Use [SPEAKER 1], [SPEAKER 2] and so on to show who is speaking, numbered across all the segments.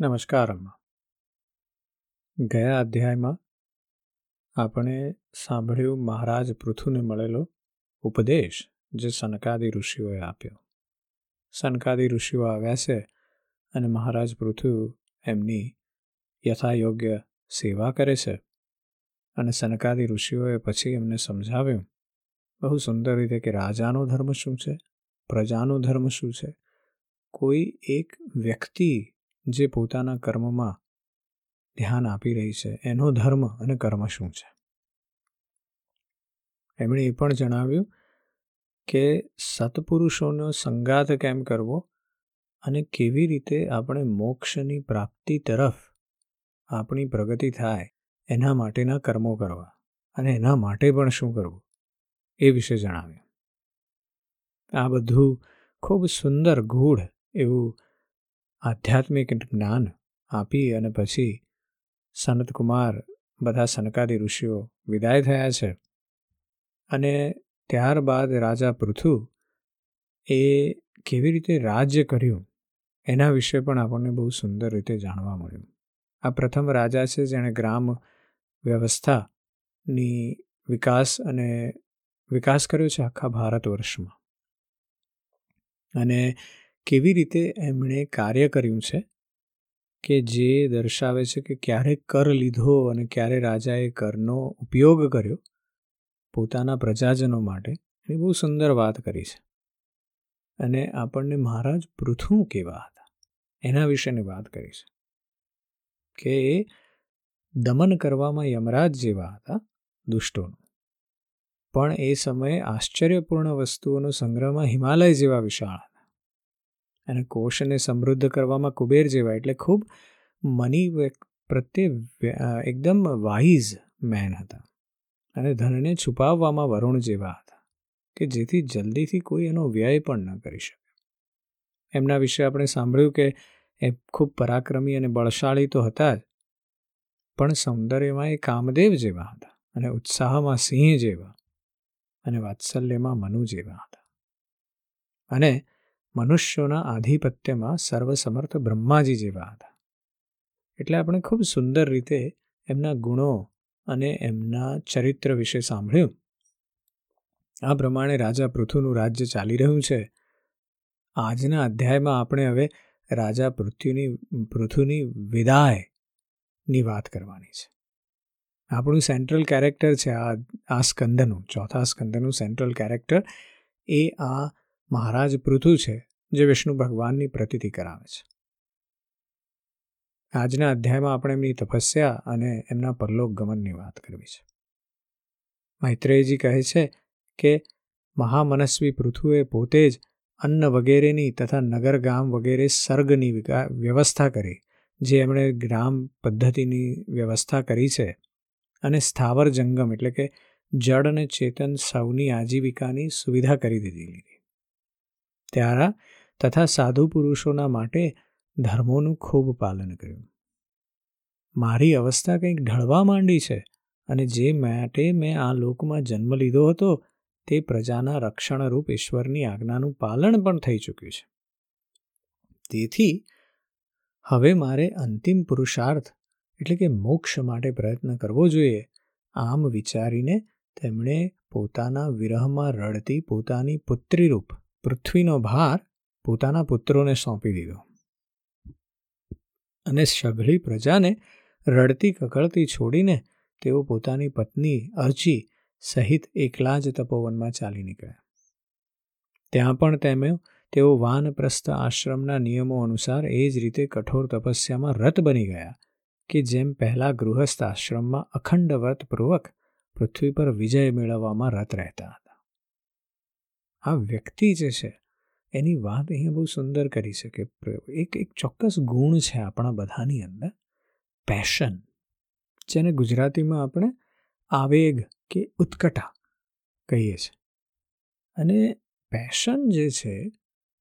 [SPEAKER 1] નમસ્કાર, અમ્મા. ગયા અધ્યાયમાં આપણે સાંભળ્યું મહારાજ પૃથુને મળેલો ઉપદેશ જે સનકાદી ઋષિઓએ આપ્યો. સનકાદી ઋષિઓ આવ્યા છે અને મહારાજ પૃથુ એમની યથાયોગ્ય સેવા કરે છે અને સનકાદી ઋષિઓએ પછી એમને સમજાવ્યું, બહુ સુંદર રીતે કે રાજાનો ધર્મ શું છે? પ્રજાનો ધર્મ શું છે? કોઈ એક વ્યક્તિ જે પોતાના કર્મમાં ધ્યાન આપી રહી છે, એનો ધર્મ અને કર્મ શું છે? એમણે એ પણ જણાવ્યું કે સત્પુરુષોનો સંગાત કેમ કરવો અને કેવી રીતે આપણે મોક્ષની પ્રાપ્તિ તરફ આપણી પ્રગતિ થાય એના માટેના કર્મો કરવા અને એના માટે પણ શું કરવું એ વિશે જણાવ્યું. આ બધું ખૂબ સુંદર, ગૂઢ એવું આધ્યાત્મિક જ્ઞાન આપી અને પછી સનતકુમાર બધા સનકાદી ઋષિઓ વિદાય થયા છે. અને ત્યારબાદ રાજા પૃથુ એ કેવી રીતે રાજ્ય કર્યું એના વિશે પણ આપણને બહુ સુંદર રીતે જાણવા મળ્યું. આ પ્રથમ રાજા છે જેણે ગ્રામ વ્યવસ્થાની વિકાસ અને વિકાસ કર્યો છે આખા ભારત વર્ષમાં. અને કેવી રીતે એમણે કાર્ય કર્યું છે કે જે દર્શાવે છે કે ક્યારે કર લીધો અને ક્યારે રાજાએ કરનો ઉપયોગ કર્યો પોતાના પ્રજાજનો માટે? એ બહુ સુંદર વાત કરી છે. અને આપણને મહારાજ પૃથું કેવા હતા? એના વિશેની વાત કરી છે. કે દમન કરવામાં યમરાજ જેવા હતા દુષ્ટોનું. પણ એ સમયે આશ્ચર્યપૂર્ણ વસ્તુઓનો સંગ્રહમાં હિમાલય જેવા વિશાળ હતા. અને કોષને સમૃદ્ધ કરવામાં કુબેર જેવા, એટલે ખૂબ મની પ્રત્યે એકદમ વાઇઝ મેન હતા. અને ધનને છુપાવવામાં વરુણ જેવા હતા, કે જેથી જલ્દીથી કોઈ એનો વ્યય પણ ન કરી શકે. એમના વિશે આપણે સાંભળ્યું કે એ ખૂબ પરાક્રમી અને બળશાળી તો હતા જ, પણ સૌંદર્યમાં એ કામદેવ જેવા હતા અને ઉત્સાહમાં સિંહ જેવા અને વાત્સલ્યમાં મનુ જેવા હતા. અને મનુષ્યોના આધિપત્યમાં સર્વસમર્થ બ્રહ્માજી જેવા હતા. એટલે આપણે ખૂબ સુંદર રીતે એમના ગુણો અને એમના ચરિત્ર વિશે સાંભળ્યું. આ પ્રમાણે રાજા પૃથુનું રાજ્ય ચાલી રહ્યું છે. આજના અધ્યાયમાં આપણે હવે રાજા પૃથ્વીની, પૃથુની વિદાયની વાત કરવાની છે. આપણું સેન્ટ્રલ કેરેક્ટર છે આ આ સ્કંદનું, ચોથા સ્કંદનું સેન્ટ્રલ કેરેક્ટર એ આ મહારાજ પૃથુ છે, જે વિષ્ણુ ભગવાનની પ્રતિતિ કરાવે છે. આજના અધ્યાયમાં આપણે એમની તપસ્યા અને એમના પરલોક ગમનની વાત કરવી છે. મૈત્રેયજી કહે છે કે, મહામનસ્વી પૃથુએ પોતે જ અન્ન વગેરેની તથા નગર ગામ વગેરે સર્ગની વ્યવસ્થા કરી, જે એમણે ગ્રામ પદ્ધતિની વ્યવસ્થા કરી છે, અને સ્થાવર જંગમ એટલે કે જળ અને ચેતન સૌની આજીવિકાની સુવિધા કરી દીધી ત્યારે તથા સાધુ પુરુષોના માટે ધર્મોનું ખૂબ પાલન કર્યું. મારી અવસ્થા કંઈક ઢળવા માંડી છે અને જે માટે મેં આ લોકમાં જન્મ લીધો હતો તે પ્રજાના રક્ષણરૂપ ઈશ્વરની આજ્ઞાનું પાલન પણ થઈ ચૂક્યું છે. તેથી હવે મારે અંતિમ પુરુષાર્થ એટલે કે મોક્ષ માટે પ્રયત્ન કરવો જોઈએ આમ વિચારીને તેમણે પોતાના વિરહમાં રડતી પોતાની પુત્રીરૂપ પૃથ્વીનો ભાર પોતાના પુત્રોને સોંપી દીધો. અને સઘળી પ્રજાને રડતી કકળતી છોડીને તેઓ પોતાની પત્ની અર્ચી સહિત એકલા જ તપોવનમાં ચાલી નીકળ્યા. ત્યાં પણ તેમે તેઓ વાનપ્રસ્થ આશ્રમના નિયમો અનુસાર એ જ રીતે કઠોર તપસ્યામાં રત બની ગયા કે જેમ પહેલા ગૃહસ્થ આશ્રમમાં અખંડ વ્રતપૂર્વક પૃથ્વી પર વિજય મેળવવામાં રત રહેતા હતા. આ વ્યક્તિ જે છે, એની વાત અહીંયા બહુ સુંદર કરી છે કે એક એક ચોક્કસ ગુણ છે આપણા બધાની અંદર. પેશન જેને ગુજરાતીમાં આપણે આવેગ કે ઉત્કટા કહીએ છીએ અને પેશન જે છે,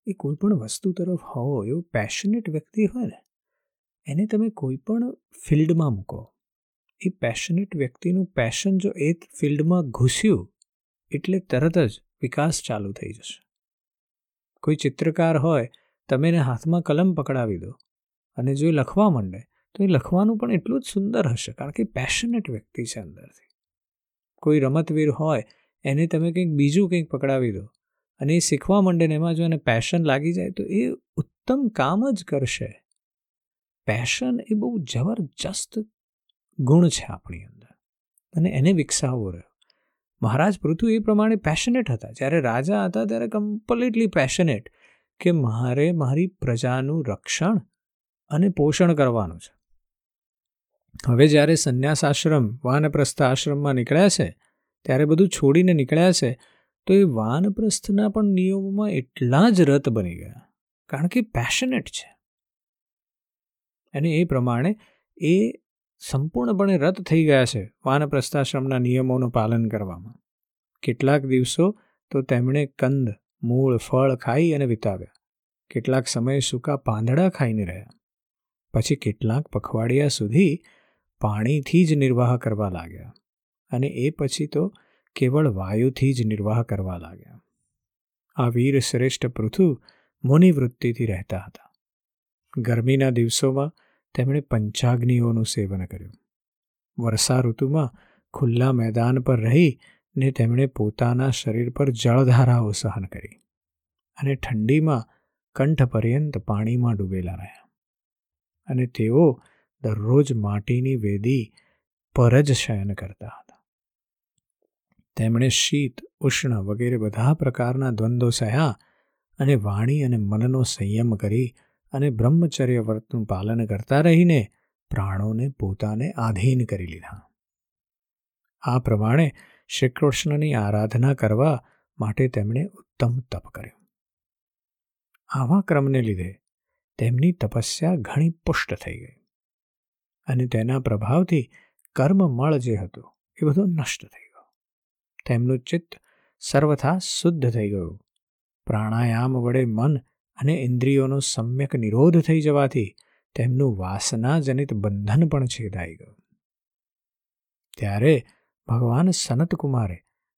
[SPEAKER 1] એ કોઈ પણ વસ્તુ તરફ હોવો એવો પેશનેટ વ્યક્તિ હોય ને, એને તમે કોઈ પણ ફિલ્ડમાં મૂકો. એ પેશનેટ વ્યક્તિનું પેશન જો એ ફિલ્ડમાં ઘૂસ્યું, એટલે તરત જ વિકાસ ચાલુ થઈ જશે. કોઈ ચિત્રકાર હોય, તમે એને હાથમાં કલમ પકડાવી દો અને જો એ લખવા માંડે, તો એ લખવાનું પણ એટલું જ સુંદર હશે, કારણ કે પેશનેટ વ્યક્તિ છે અંદરથી. કોઈ રમતવીર હોય, એને તમે કંઈક બીજું કંઈક પકડાવી દો અને એ શીખવા માંડે ને એમાં જો એને પેશન લાગી જાય, તો એ ઉત્તમ કામ જ કરશે. પેશન એ બહુ જબરજસ્ત ગુણ છે આપણી અંદર અને એને વિકસાવવો રહ્યો. મહારાજ પૃથુ એ પ્રમાણે પેશનેટ હતા. જ્યારે રાજા હતા ત્યારે કમ્પ્લીટલી પેશનેટ કે મારે મારી પ્રજાનું રક્ષણ અને પોષણ કરવાનું છે. હવે જ્યારે સંન્યાસ આશ્રમ વાનપ્રસ્થ આશ્રમમાં નીકળ્યા છે, ત્યારે બધું છોડીને નીકળ્યા છે, તો એ વાનપ્રસ્થના પણ નિયમોમાં એટલા જ રત બની ગયા. કારણ કે પેશનેટ છે. અને એ પ્રમાણે એ સંપૂર્ણપણે રદ થઈ ગયા છે વાનપ્રસ્થાશ્રમના નિયમોનું પાલન કરવામાં. કેટલાક દિવસો તો તેમણે કંદ, મૂળ, ફળ ખાઈ અને વિતાવ્યા. કેટલાક સમય સૂકા પાંદડા ખાઈને રહ્યા. પછી કેટલાક પખવાડિયા સુધી પાણીથી જ નિર્વાહ કરવા લાગ્યા અને એ પછી તો કેવળ વાયુથી જ નિર્વાહ કરવા લાગ્યા. આ વીર શ્રેષ્ઠ પૃથુ મુનિવૃત્તિથી રહેતા હતા. ગરમીના દિવસોમાં તેમણે પંચાગ્નિઓનું સેવન કર્યું. વર્ષા ઋતુમાં ખુલ્લા મેદાન પર રહી ને તેમણે પોતાના શરીર પર જળધારાઓ સહન કરી અને ઠંડીમાં કંઠ પર્યંત પાણીમાં ડૂબેલા રહ્યા. અને તેઓ દરરોજ માટીની વેદી પર જ શયન કરતા હતા. તેમણે શીત, ઉષ્ણ વગેરે બધા પ્રકારના દ્વંદ્વો સહ્યા અને વાણી અને મનનો સંયમ કરી અને બ્રહ્મચર્ય વ્રતનું પાલન કરતા રહીને પ્રાણોને પોતાને આધીન કરી લીધા. આ પ્રમાણે શ્રી કૃષ્ણની આરાધના કરવા માટે તેમણે ઉત્તમ તપ કર્યું. આવા ક્રમને લીધે તેમની તપસ્યા ઘણી પુષ્ટ થઈ ગઈ અને તેના પ્રભાવથી કર્મમળ જે હતું એ બધું નષ્ટ થઈ ગયું. તેમનું ચિત્ત સર્વથા શુદ્ધ થઈ ગયું. પ્રાણાયામ વડે મન અને ઇન્દ્રિયોનો સમ્યક નિરોધ થઈ જવાથી તેમનું વાસનાજનિત બંધન પણ છેદાઈ ગયું. ત્યારે ભગવાન સનતકુમારે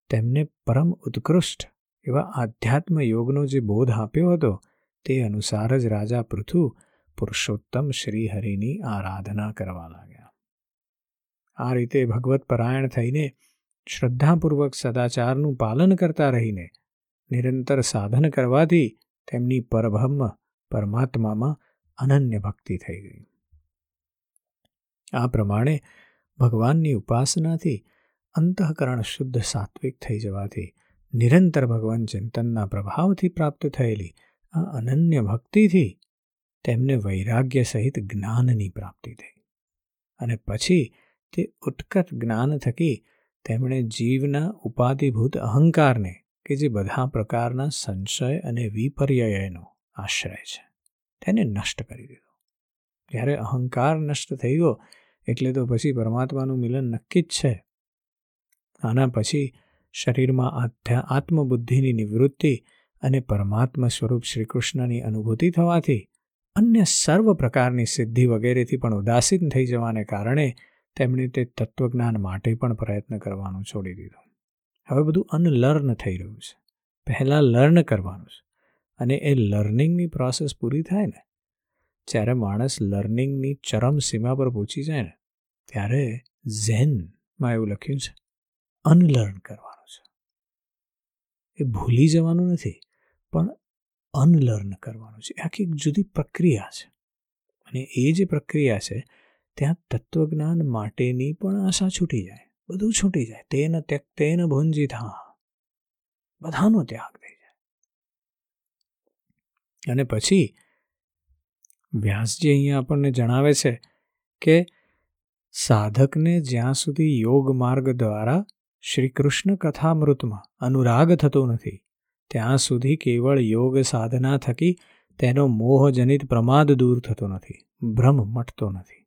[SPEAKER 1] તેમને પરમ ઉત્કૃષ્ટ એવા આધ્યાત્મ યોગનો જે બોધ આપ્યો હતો તે અનુસાર જ રાજા પૃથુ પુરુષોત્તમ શ્રીહરિની આરાધના કરવા લાગ્યા. આ રીતે ભગવત પરાયણ થઈને શ્રદ્ધાપૂર્વક સદાચારનું પાલન કરતા રહીને નિરંતર સાધન કરવાથી તેમની પરબ્રહ્મ પરમાત્મામાં અનન્ય ભક્તિ થઈ ગઈ. આ પ્રમાણે ભગવાનની ઉપાસનાથી અંતઃકરણ શુદ્ધ સાત્વિક થઈ જવાથી નિરંતર ભગવાન ચિંતનના પ્રભાવથી પ્રાપ્ત થયેલી આ અનન્ય ભક્તિથી તેમને વૈરાગ્ય સહિત જ્ઞાનની પ્રાપ્તિ થઈ અને પછી તે ઉત્કટ જ્ઞાન થકી તેમણે જીવના ઉપાધિભૂત અહંકારને કે જે બધા પ્રકારના સંશય અને વિપર્યયનો આશ્રય છે. તેને નષ્ટ કરી દીધો. જ્યારે અહંકાર નષ્ટ થઈ ગયો, એટલે તો પછી પરમાત્માનું મિલન નક્કી જ છે. આના પછી શરીરમાં આધ્યા, આત્મબુદ્ધિની નિવૃત્તિ અને પરમાત્મા સ્વરૂપ શ્રીકૃષ્ણની અનુભૂતિ થવાથી અન્ય સર્વ પ્રકારની સિદ્ધિ વગેરેથી પણ ઉદાસીન થઈ જવાને કારણે તેમણે તે તત્વજ્ઞાન માટે પણ પ્રયત્ન કરવાનું છોડી દીધું. હવે બધું અનલર્ન થઈ રહ્યું છે. પહેલાં લર્ન કરવાનું છે. અને એ લર્નિંગની પ્રોસેસ પૂરી થાય ને, જ્યારે માણસ લર્નિંગની ચરમ સીમા પર પહોંચી જાય ને, ત્યારે ઝેનમાં એવું લખ્યું છે અનલર્ન કરવાનું છે. એ ભૂલી જવાનું નથી, પણ અનલર્ન કરવાનું છે. આખી એક જુદી પ્રક્રિયા છે. અને એ જે પ્રક્રિયા છે, ત્યાં તત્વજ્ઞાન માટેની પણ આશા છૂટી જાય. બધું છૂટી જાય. તેન ત્યક તેન ભુંજી થા. બધાનો ત્યાગ થઈ જાય. અને પછી વ્યાસજી અહીંયા આપણને જણાવે છે કે સાધકને જ્યાં સુધી યોગ માર્ગ દ્વારા શ્રી કૃષ્ણ કથામૃતમાં અનુરાગ થતો નથી, ત્યાં સુધી કેવળ યોગ સાધના થકી તેનો મોહજનિત પ્રમાદ દૂર થતો નથી, ભ્રમ મટતો નથી.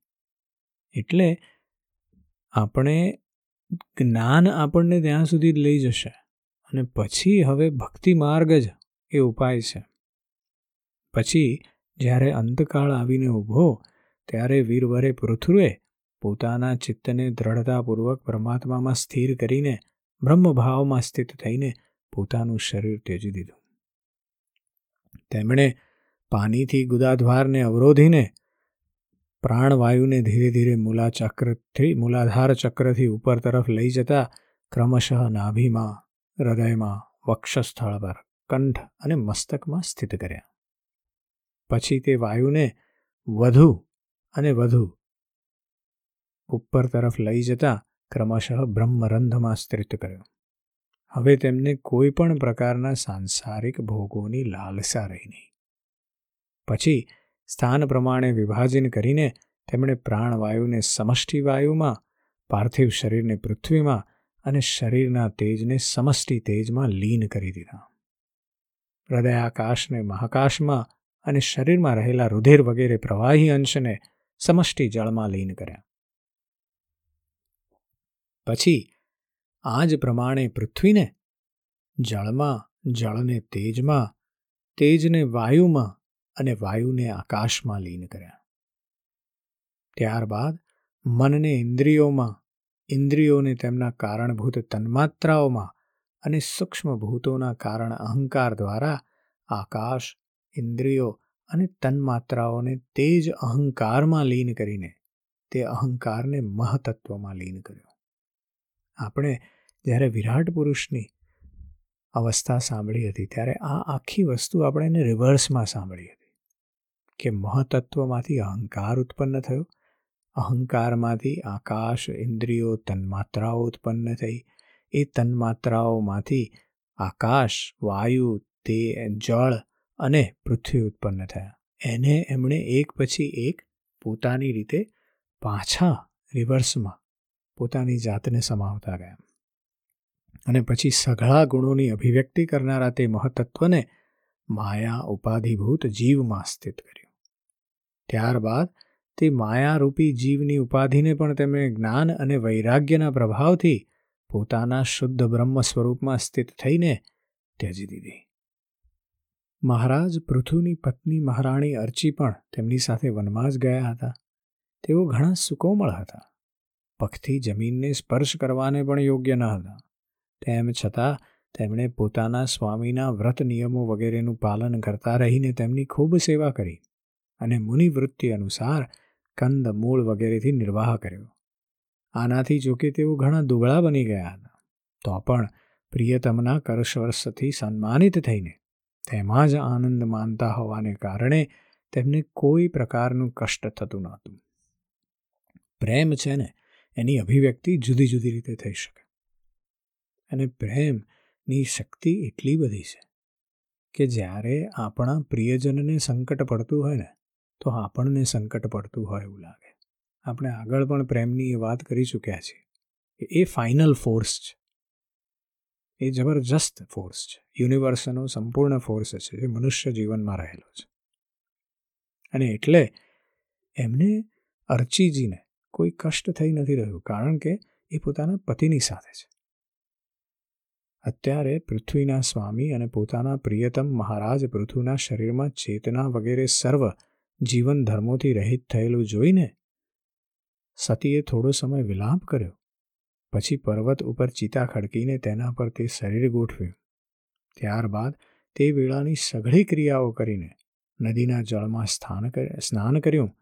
[SPEAKER 1] એટલે આપણે જ્ઞાન આપણને ત્યાં સુધી લઈ જશે અને પછી હવે ભક્તિ માર્ગ જ એ ઉપાય છે. પછી જ્યારે અંતકાળ આવીને ઊભો, ત્યારે વીરવરે પૃથ્વે પોતાના ચિત્તને દ્રઢતાપૂર્વક પરમાત્મામાં સ્થિર કરીને બ્રહ્મભાવમાં સ્થિત થઈને પોતાનું શરીર ત્યજી દીધું. તેમણે પાણીથી ગુદાધ્વારને અવરોધીને પ્રાણવાયુને ધીરે ધીરે મૂલાચક્રથી મૂલાધાર ચક્રથી ઉપર તરફ લઈ જતા ક્રમશઃ નાભીમાં, હૃદયમાં, વક્ષસ્થળ પર, કંઠ અને મસ્તકમાં સ્થિત કર્યા. પછી તે વાયુને વધુ અને વધુ ઉપર તરફ લઈ જતા ક્રમશઃ બ્રહ્મરંધમાં સ્થિત કર્યો. હવે તેમને કોઈ પણ પ્રકારના સાંસારિક ભોગોની લાલસા રહી નહીં. પછી સ્થાન પ્રમાણે વિભાજન કરીને તેમણે પ્રાણવાયુને સમષ્ટિ વાયુમાં, પાર્થિવ શરીરને પૃથ્વીમાં અને શરીરના તેજને સમષ્ટિ તેજમાં લીન કરી દીધા. હૃદયાકાશને મહાકાશમાં અને શરીરમાં રહેલા રુધિર વગેરે પ્રવાહી અંશને સમષ્ટિ જળમાં લીન કર્યા. પછી આ જ પ્રમાણે પૃથ્વીને જળમાં, જળને તેજમાં, તેજને વાયુમાં અને વાયુને આકાશમાં લીન કર્યા. ત્યારબાદ મનને ઇન્દ્રિયોમાં, ઇન્દ્રિયોને તેમના કારણભૂત તન્માત્રાઓમાં અને સૂક્ષ્મભૂતોના કારણ અહંકાર દ્વારા આકાશ, ઇન્દ્રિયો અને તન્માત્રાઓને તે જ અહંકારમાં લીન કરીને તે અહંકારને મહતત્વમાં લીન કર્યો. આપણે જ્યારે વિરાટ પુરુષની અવસ્થા સાંભળી હતી, ત્યારે આ આખી વસ્તુ આપણે એને રિવર્સમાં સાંભળી હતી. કે મહતત્વમાંથી અહંકાર ઉત્પન્ન થયો. અહંકારમાંથી આકાશ, ઇન્દ્રિયો, તન્માત્રાઓ ઉત્પન્ન થઈ. એ તન્માત્રાઓમાંથી આકાશ, વાયુ, તે, જળ અને પૃથ્વી ઉત્પન્ન થયા. એને એમણે એક પછી એક પોતાની રીતે પાછા રિવર્સમાં પોતાની જાતને સમાવતા ગયા. અને પછી સઘળા ગુણોની અભિવ્યક્તિ કરનારા તે મહતત્વને માયા, ઉપાધિભૂત જીવમાં સ્થિત કર્યું ત્યારબાદ તે માયારૂપી જીવની ઉપાધિને પણ તેમણે જ્ઞાન અને વૈરાગ્યના પ્રભાવથી પોતાના શુદ્ધ બ્રહ્મ સ્વરૂપમાં સ્થિત થઈને ત્યજી દીધી. મહારાજ પૃથુની પત્ની મહારાણી અર્ચી પણ તેમની સાથે વનવાસ ગયા હતા. તેઓ ઘણા સુકોમળ હતા. પગથી જમીનને સ્પર્શ કરવાને પણ યોગ્ય ન હતા. તેમ છતાં તેમણે પોતાના સ્વામીના વ્રત નિયમો વગેરેનું પાલન કરતા રહીને તેમની ખૂબ સેવા કરી. અને મુનિવૃત્તિ અનુસાર કંદ મૂળ વગેરેથી નિર્વાહ કર્યો. આનાથી જોકે તેઓ ઘણા દુબળા બની ગયા હતા. તો પણ પ્રિયતમના કરસ્પર્શથી સન્માનિત થઈને તેમાં જ આનંદ માનતા હોવાને કારણે તેમને કોઈ પ્રકારનું કષ્ટ થતું નહોતું. પ્રેમ છે ને, એની અભિવ્યક્તિ જુદી જુદી રીતે થઈ શકે. અને પ્રેમની શક્તિ એટલી બધી છે કે જ્યારે આપણા પ્રિયજનને સંકટ પડતું હોય ને તો આપણને સંકટ પડતું હોય એવું લાગે. આપણે આગળ પણ પ્રેમની એ વાત કરી ચૂક્યા છીએ કે એ ફાઇનલ ફોર્સ છે. એ જબરજસ્ત ફોર્સ છે. યુનિવર્સનો સંપૂર્ણ ફોર્સ છે જે મનુષ્ય જીવનમાં રહેલો છે. અને એટલે એમને અર્ચીજીને કોઈ કષ્ટ થઈ નથી રહ્યું કારણ કે એ પોતાના પતિની સાથે છે. અત્યારે પૃથ્વીના સ્વામી અને પોતાના પ્રિયતમ મહારાજ પૃથ્વીના શરીરમાં ચેતના વગેરે સર્વ જીવન ધર્મોથી રહિત થયેલું જોઈને સતીએ થોડો સમય વિલાપ કર્યો. પછી પર્વત ઉપર ચિતા ખડકીને તેના પર તે શરીર ગોઠવ્યું. ત્યારબાદ તે વેળાની સઘળી ક્રિયાઓ કરીને નદીના જળમાં સ્થાન સ્નાન કર્યું.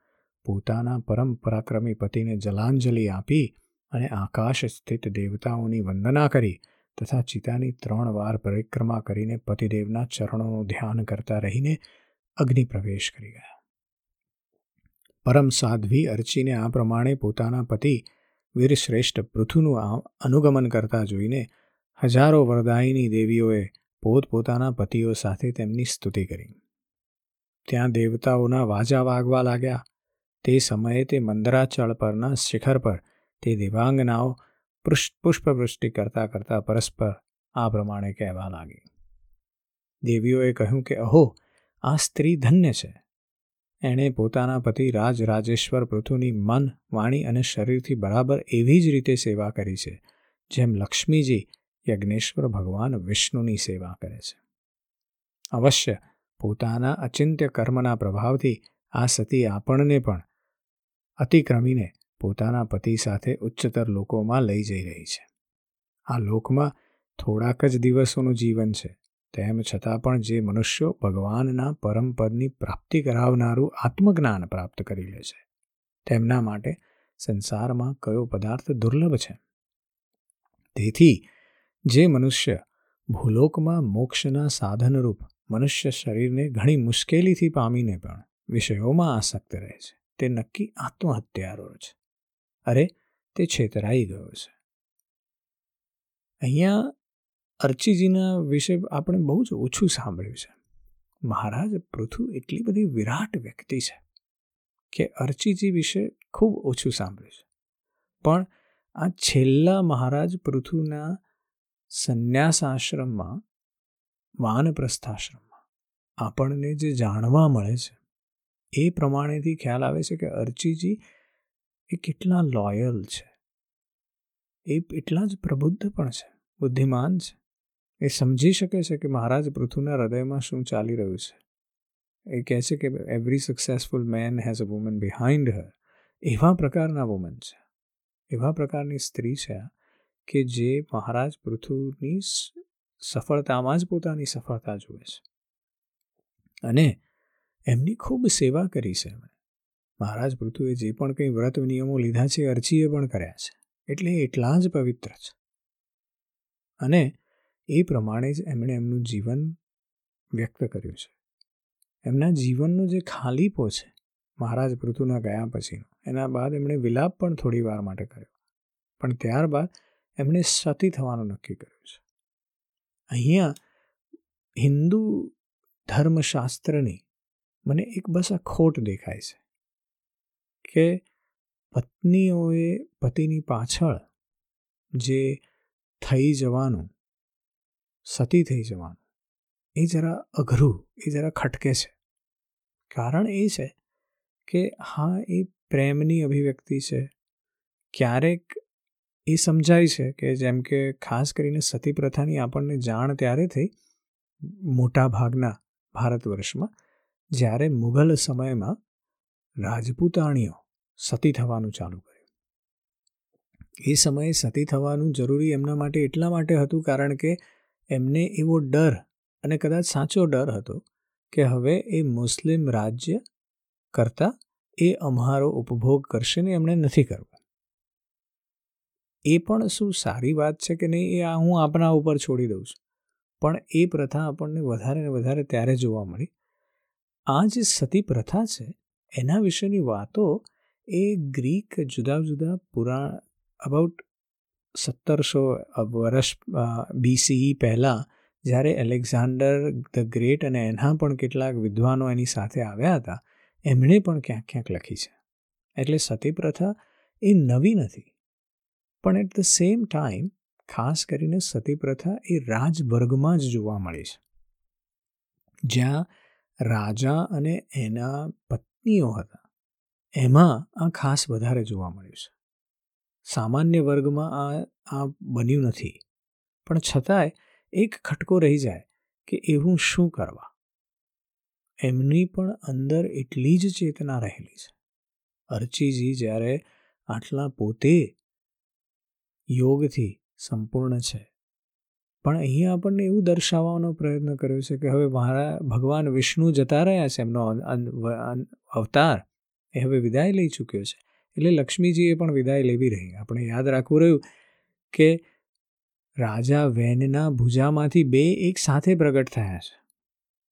[SPEAKER 1] પોતાના પરમ પરાક્રમી પતિને જલાંજલિ આપી અને આકાશ સ્થિત દેવતાઓની વંદના કરી તથા ચિતાની ત્રણ વાર પરિક્રમા કરીને પતિદેવના ચરણોનું ધ્યાન કરતા રહીને અગ્નિ પ્રવેશ કરી ગયા. પરમ સાધ્વી અર્ચીને આ પ્રમાણે પોતાના પતિ વીરશ્રેષ્ઠ પૃથુનું અનુગમન કરતા જોઈને હજારો વરદાયીની દેવીઓએ પોતપોતાના પતિઓ સાથે તેમની સ્તુતિ કરી. ત્યાં દેવતાઓના વાજા વાગવા લાગ્યા. તે સમયે તે મંદરાચળ પરના શિખર પર તે દેવાંગનાઓ પુષ્પવૃષ્ટિ કરતા કરતા પરસ્પર આ પ્રમાણે કહેવા લાગી. દેવીઓએ કહ્યું કે, અહો, આ સ્ત્રી ધન્ય છે. એણે પોતાના પતિ રાજ રાજેશ્વર પૃથુની મન, વાણી અને શરીરથી બરાબર એવી જ રીતે સેવા કરી છે, જેમ લક્ષ્મીજી યજ્ઞેશ્વર ભગવાન વિષ્ણુની સેવા કરે છે. અવશ્ય, પોતાના અચિંત્ય કર્મના પ્રભાવથી આ સતી આપણને પણ અતિક્રમીને પોતાના પતિ સાથે ઉચ્ચતર લોકોમાં લઈ જઈ રહી છે. આ લોકમાં થોડાક જ દિવસોનું જીવન છે. તેમ છતાં પણ જે મનુષ્યો ભગવાનના પરમપદની પ્રાપ્તિ કરાવનારું આત્મજ્ઞાન પ્રાપ્ત કરી લે છે, તેમના માટે સંસારમાં કયો પદાર્થ દુર્લભ છે? તેથી જે મનુષ્ય ભૂલોકમાં મોક્ષના સાધનરૂપ મનુષ્ય શરીરને ઘણી મુશ્કેલીથી પામીને પણ વિષયોમાં આસક્ત રહે છે, તે નક્કી આત્મહત્યારો છે. અરે, તે છેતરાઈ ગયો છે. અહીંયા અર્ચીજીના વિશે આપણે બહુ જ ઓછું સાંભળ્યું છે. મહારાજ પૃથુ એટલી બધી વિરાટ વ્યક્તિ છે કે અર્ચીજી વિશે ખૂબ ઓછું સાંભળ્યું છે. પણ આ છેલ્લા મહારાજ પૃથુના સંન્યાસ આશ્રમમાં વાનપ્રસ્થાશ્રમમાં આપણને જે જાણવા મળે છે, એ પ્રમાણેથી ખ્યાલ આવે છે કે અર્ચીજી એ કેટલા લોયલ છે. એ એટલા જ પ્રબુદ્ધ પણ છે, બુદ્ધિમાન છે. એ સમજી શકે છે કે મહારાજ પૃથુના હૃદયમાં શું ચાલી રહ્યું છે. એ કહે છે કે every successful man has a woman behind her એવા પ્રકારના વુમન છે. એવા પ્રકારની સ્ત્રી છે કે જે મહારાજ પૃથુની સફળતામાં જ પોતાની સફળતા જુએ છે. અને એમની ખૂબ સેવા કરી છે એમણે. મહારાજ પૃથુએ જે પણ કંઈ વ્રત નિયમો લીધા છે અરજીએ પણ કર્યા છે. એટલે એટલા જ પવિત્ર છે. અને એ પ્રમાણે જ એમણે એમનું જીવન વ્યક્ત કર્યું છે. એમના જીવનનો જે ખાલીપો છે, મહારાજ પૃથુના ગયા પછીનો, એના બાદ એમણે વિલાપ પણ થોડી વાર માટે કર્યો. પણ ત્યારબાદ એમણે સતી થવાનું નક્કી કર્યું છે. અહીંયા હિન્દુ ધર્મશાસ્ત્રની મને એક બસ આ ખોટ દેખાય છે કે પત્નીઓએ પતિની પાછળ જે થઈ જવાનું સતી થઈ જવાનું. એ જરા અઘરું, એ જરા ખટકે છે. કારણ એ છે કે હા, એ પ્રેમની અભિવ્યક્તિ છે. ક્યારેક એ સમજાય છે કે જેમ કે ખાસ કરીને સતી પ્રથાની આપણને જાણ ત્યારે થઈ મોટા ભાગના ભારત વર્ષમાં, જ્યારે મુઘલ સમયમાં રાજપૂતાણીઓ સતી થવાનું ચાલુ કર્યું. એ સમયે સતી થવાનું જરૂરી એમના માટે એટલા માટે હતું કારણ કે એમને એવો ડર અને કદાચ સાચો ડર હતો કે હવે એ મુસ્લિમ રાજ્ય કરતાં એ અમારો ઉપભોગ કરશે ને એમણે નથી કરવું. એ પણ શું સારી વાત છે કે નહીં એ હું આપણા ઉપર છોડી દઉં છું. પણ એ પ્રથા આપણને વધારે ને વધારે ત્યારે જોવા મળી. આ જે સતી પ્રથા છે, એના વિશેની વાતો એ ગ્રીક જુદા જુદા પુરાણ અબાઉટ સત્તરસો વર્ષ બીસીઈ પહેલાં, જ્યારે એલેક્ઝાન્ડર ધ ગ્રેટ અને એના પણ કેટલાક વિદ્વાનો એની સાથે આવ્યા હતા, એમણે પણ ક્યાંક ક્યાંક લખી છે. એટલે સતી પ્રથા એ નવી નથી. પણ એટ ધ સેમ ટાઈમ ખાસ કરીને સતી પ્રથા એ રાજવર્ગમાં જ જોવા મળી છે. જ્યાં રાજા અને એના પત્નીઓ હતા, એમાં આ ખાસ વધારે જોવા મળ્યું છે. સામાન્ય વર્ગમાં આ આ બન્યું નથી. પણ છતાંય એક ખટકો રહી જાય કે એવું શું કરવા? એમની પણ અંદર એટલી જ ચેતના રહેલી છે. અર્ચીજી જ્યારે આટલા પોતે યોગથી સંપૂર્ણ છે. પણ અહીંયા આપણને એવું દર્શાવવાનો પ્રયત્ન કર્યો છે કે હવે મારા ભગવાન વિષ્ણુ જતા રહ્યા છે એમનો અવતાર. એ હવે વિદાય લઈ ચૂક્યો છે. એટલે લક્ષ્મીજીએ પણ વિદાય લેવી રહી. આપણે યાદ રાખવું રહ્યું કે રાજા વેનના ભુજામાંથી બે એક સાથે પ્રગટ થયા છે,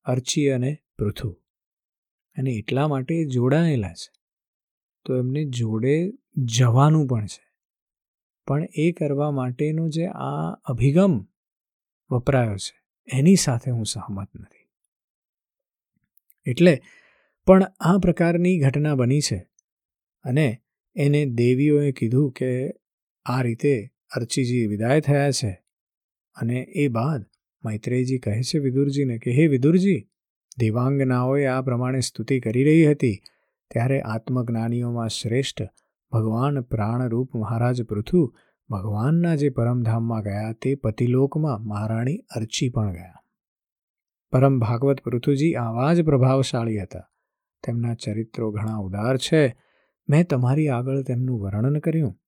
[SPEAKER 1] અર્ચી અને પૃથુ. અને એટલા માટે જોડાયેલા છે. તો એમને જોડે જવાનું પણ છે. પણ એ કરવા માટેનો જે આ અભિગમ વપરાયો છે, એની સાથે હું સહમત નથી. એટલે પણ આ પ્રકારની ઘટના બની છે. અને એને દેવીઓએ કીધું કે આ રીતે અર્ચીજી વિદાય થયા છે. અને એ બાદ મૈત્રેયજી કહે છે વિદુરજીને કે, હે વિદુરજી, દેવાંગનાઓએ આ પ્રમાણે સ્તુતિ કરી રહી હતી. ત્યારે આત્મજ્ઞાનીઓમાં શ્રેષ્ઠ ભગવાન પ્રાણરૂપ મહારાજ પૃથુ ભગવાનના જે પરમધામમાં ગયા, તે પતિલોકમાં મહારાણી અર્ચી પણ ગયા. પરમ ભાગવત પૃથુજી આવા જ પ્રભાવશાળી હતા. તેમના ચરિત્રો ઘણા ઉદાર છે. મેં તમારી આગળ તેમનું વર્ણન કર્યું,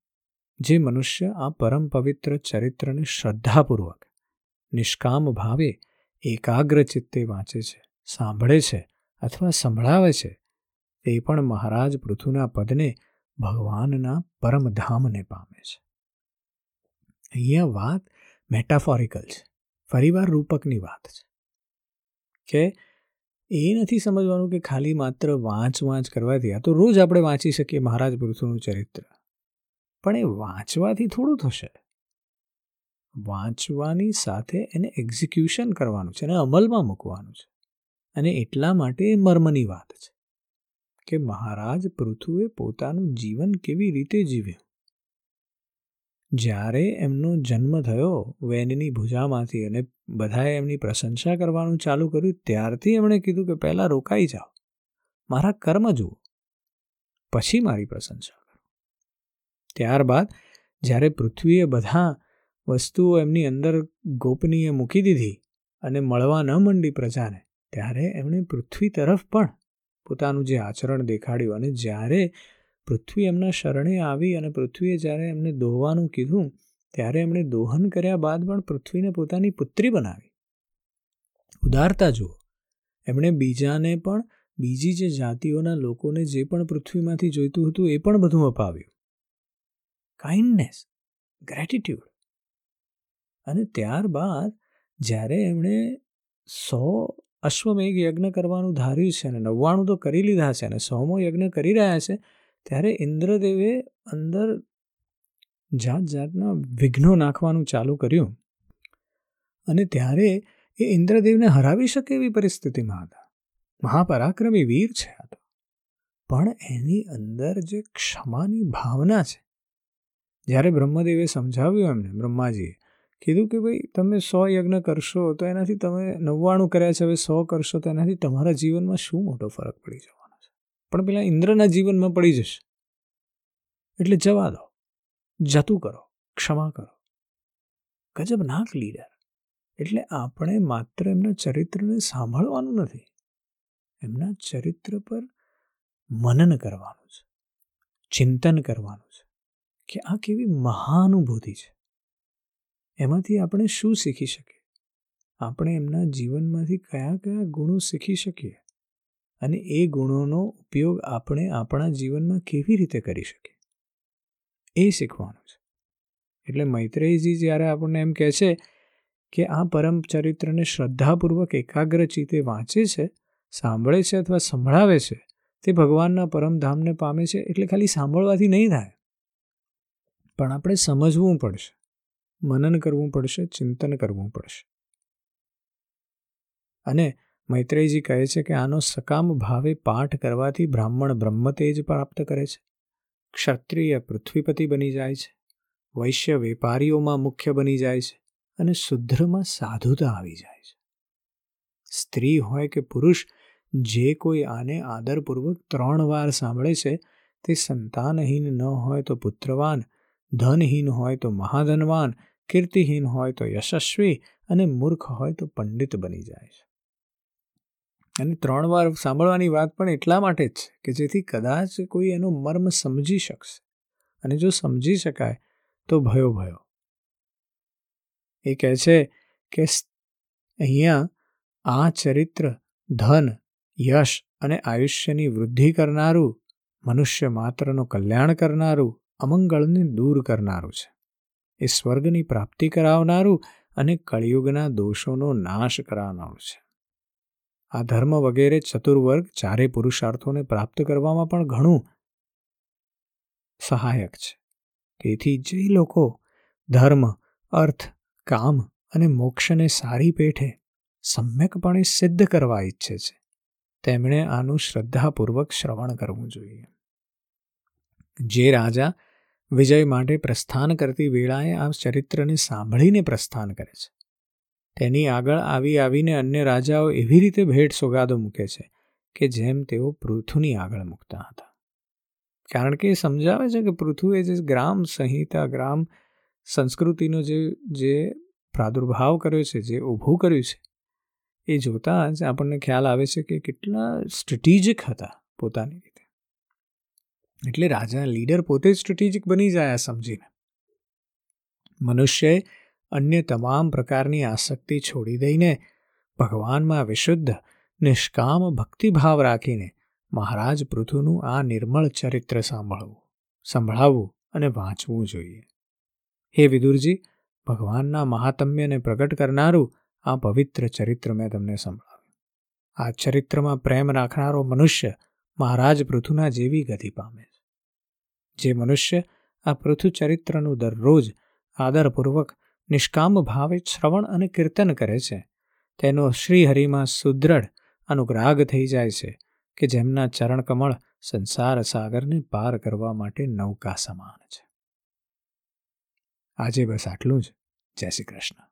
[SPEAKER 1] જે મનુષ્ય આ પરમ પવિત્ર ચરિત્રને શ્રદ્ધાપૂર્વક, નિષ્કામ ભાવે એકાગ્ર ચિત્તે વાંચે છે, સાંભળે છે અથવા સંભળાવે છે, તે પણ મહારાજ પૃથુના પદને ભગવાનના પરમધામને પામે છે. અહીંયા વાત મેટાફોરિકલ છે, ફરીવાર રૂપકની વાત છે. કે એ નથી સમજવાનું કે ખાલી માત્ર વાંચ વાંચ કરવાથી, આ તો રોજ આપણે વાંચી શકીએ મહારાજ પૃથુનું ચરિત્ર. પણ એ વાંચવાથી થોડું થશે. વાંચવાની સાથે એને એક્ઝિક્યુશન કરવાનું છે એને અમલમાં મૂકવાનું છે. અને એટલા માટે એ મર્મની વાત છે કે મહારાજ પૃથુએ પોતાનું જીવન કેવી રીતે જીવ્યું? જ્યારે એમનો જન્મ થયો વેનની ભુજામાંથી અને બધાએ એમની પ્રશંસા કરવાનું ચાલુ કર્યું, ત્યારથી એમણે કીધું કે પહેલાં રોકાઈ જાઓ. મારા કર્મ જુઓ, પછી મારી પ્રશંસા કરો. ત્યારબાદ જ્યારે પૃથ્વીએ બધા વસ્તુઓ એમની અંદર ગોપનીય મૂકી દીધી અને મળવા ન મંડી પ્રજાને, ત્યારે એમણે પૃથ્વી તરફ પણ પોતાનું જે આચરણ દેખાડ્યું અને જ્યારે પૃથ્વી એમના શરણે આવી અને પૃથ્વીએ જ્યારે એમને દોહવાનું કીધું, ત્યારે એમણે દોહન કર્યા બાદ પણ પૃથ્વીને પોતાની પુત્રી બનાવી. ઉદારતા જુઓ, એમણે બીજાને પણ, બીજી જે જાતિઓના લોકોને જે પણ પૃથ્વીમાંથી જોઈતું હતું એ પણ બધું અપાવ્યું. કાઇન્ડનેસ ગ્રેટિટ્યૂડ અને ત્યારબાદ જ્યારે એમણે સો અશ્વમેઘ યજ્ઞ કરવાનું ધાર્યું છે અને નવ્વાણું તો કરી લીધા છે અને સોમો યજ્ઞ કરી રહ્યા છે ત્યારે ઇન્દ્રદેવે અંદર જાત જાતના વિઘ્નો નાખવાનું ચાલુ કર્યું. અને ત્યારે એ ઇન્દ્રદેવને હરાવી શકે એવી પરિસ્થિતિમાં હતા. મહાપરાક્રમી વીર છે આ તો. પણ એની અંદર જે ક્ષમાની ભાવના છે. જ્યારે બ્રહ્મદેવે સમજાવ્યું એમને, બ્રહ્માજીએ, કીધું કે ભાઈ, તમે સો યજ્ઞ કરશો તો એનાથી તમે નવ્વાણું કર્યા છે, હવે સો કરશો તો એનાથી તમારા જીવનમાં શું મોટો ફરક પડી જવાનો પણ પેલા ઇન્દ્રના જીવનમાં પડી જશે. એટલે જવા દો. જતું કરો. ક્ષમા કરો. ગજબ નાક લીડર એટલે આપણે માત્ર એમના ચરિત્રને સાંભળવાનું નથી. એમના ચરિત્ર પર મનન કરવાનું છે. ચિંતન કરવાનું છે કે આ કેવી મહાનુભૂતિ છે. એમાંથી આપણે શું શીખી શકીએ? આપણે એમના જીવનમાંથી કયા કયા ગુણો શીખી શકીએ? અને એ ગુણોનો ઉપયોગ આપણે આપણા જીવનમાં કેવી રીતે કરી શકીએ? એ શીખવાનું છે. એટલે મૈત્રેયજી જ્યારે આપણને એમ કહે છે કે આ પરમ ચરિત્રને શ્રદ્ધાપૂર્વક એકાગ્ર ચિત્તે વાંચે છે, સાંભળે છે અથવા સંભળાવે છે, તે ભગવાનના પરમધામને પામે છે એટલે ખાલી સાંભળવાથી નહીં થાય. પણ આપણે સમજવું પડશે, મનન કરવું પડશે, ચિંતન કરવું પડશે. અને મૈત્રેયજી કહે છે કે આનો સકામ ભાવે પાઠ કરવાથી બ્રાહ્મણ બ્રહ્મતેજ પ્રાપ્ત કરે છે. ક્ષત્રિય પૃથ્વીપતિ બની જાય છે. વૈશ્ય વેપારીઓમાં મુખ્ય બની જાય છે અને શુદ્રમાં સાધુતા આવી જાય છે. સ્ત્રી હોય કે પુરુષ, જે કોઈ આને આદરપૂર્વક ત્રણ વાર સાંભળે છે, તે સંતાનહીન ન હોય તો પુત્રવાન, ધનહીન હોય તો મહાધનવાન, કીર્તિહીન હોય તો યશસ્વી અને મૂર્ખ હોય તો પંડિત બની જાય છે. અને ત્રણ વાર સાંભળવાની વાત પણ એટલા માટે જ છે કે જેથી કદાચ કોઈ એનો મર્મ સમજી શકશે. અને જો સમજી શકાય, તો ભયો ભયો. એ કહે છે કે અહીંયા આ ચરિત્ર ધન, યશ અને આયુષ્યની વૃદ્ધિ કરનારું, મનુષ્ય માત્રનું કલ્યાણ કરનારું, અમંગળને દૂર કરનારું છે. એ સ્વર્ગની પ્રાપ્તિ કરાવનારું અને કળિયુગના દોષોનો નાશ કરાવનારું છે. આ ધર્મ વગેરે ચતુર્વર્ગ ચારે પુરુષાર્થોને પ્રાપ્ત કરવામાં પણ ઘણું સહાયક છે. તેથી જે લોકો ધર્મ, અર્થ, કામ અને મોક્ષને સારી પેઠે સમ્યકપણે સિદ્ધ કરવા ઈચ્છે છે, તેમણે આનું શ્રદ્ધાપૂર્વક શ્રવણ કરવું જોઈએ. જે રાજા વિજય માટે પ્રસ્થાન કરતી વેળાએ આ ચરિત્રને સાંભળીને પ્રસ્થાન કરે છે. તેની આગળ આવી આવીને અન્ય રાજાઓ એવી રીતે ભેટ સોગાદો મૂકે છે કે જેમ તેઓ પૃથુની આગળ મૂકતા હતા. કારણ કે એ સમજાવે છે કે પૃથુએ જે ગ્રામ સંહિતા, ગ્રામ સંસ્કૃતિનો જે જે પ્રાદુર્ભાવ કર્યો છે, જે ઊભું કર્યું છે, એ જોતાં જ આપણને ખ્યાલ આવે છે કે કેટલા સ્ટ્રેટેજિક હતા પોતાની રીતે. એટલે રાજા, લીડર પોતે સ્ટ્રેટેજિક બની જાય આ સમજીને. મનુષ્યએ અન્ય તમામ પ્રકારની આસક્તિ છોડી દઈને ભગવાનમાં વિશુદ્ધ, નિષ્કામ ભક્તિભાવ રાખીને મહારાજ પૃથુનું આ નિર્મળ ચરિત્ર સાંભળવું, સંભળાવવું અને વાંચવું જોઈએ. હે વિદુરજી, ભગવાનના મહાત્મ્યને પ્રગટ કરનારું આ પવિત્ર ચરિત્ર મેં તમને સંભળાવ્યું. આ ચરિત્રમાં પ્રેમ રાખનારો મનુષ્ય મહારાજ પૃથુના જેવી ગતિ પામે છે. જે મનુષ્ય આ પૃથુ ચરિત્રનું દરરોજ આદરપૂર્વક નિષ્કામ ભાવે શ્રવણ અને કીર્તન કરે છે. તેનો શ્રીહરિમાં સુદૃઢ અનુગ્રાગ થઈ જાય છે કે જેમના ચરણકમળ સંસાર સાગરને પાર કરવા માટે નૌકા સમાન છે. આજે બસ આટલું જ. જય શ્રી કૃષ્ણ.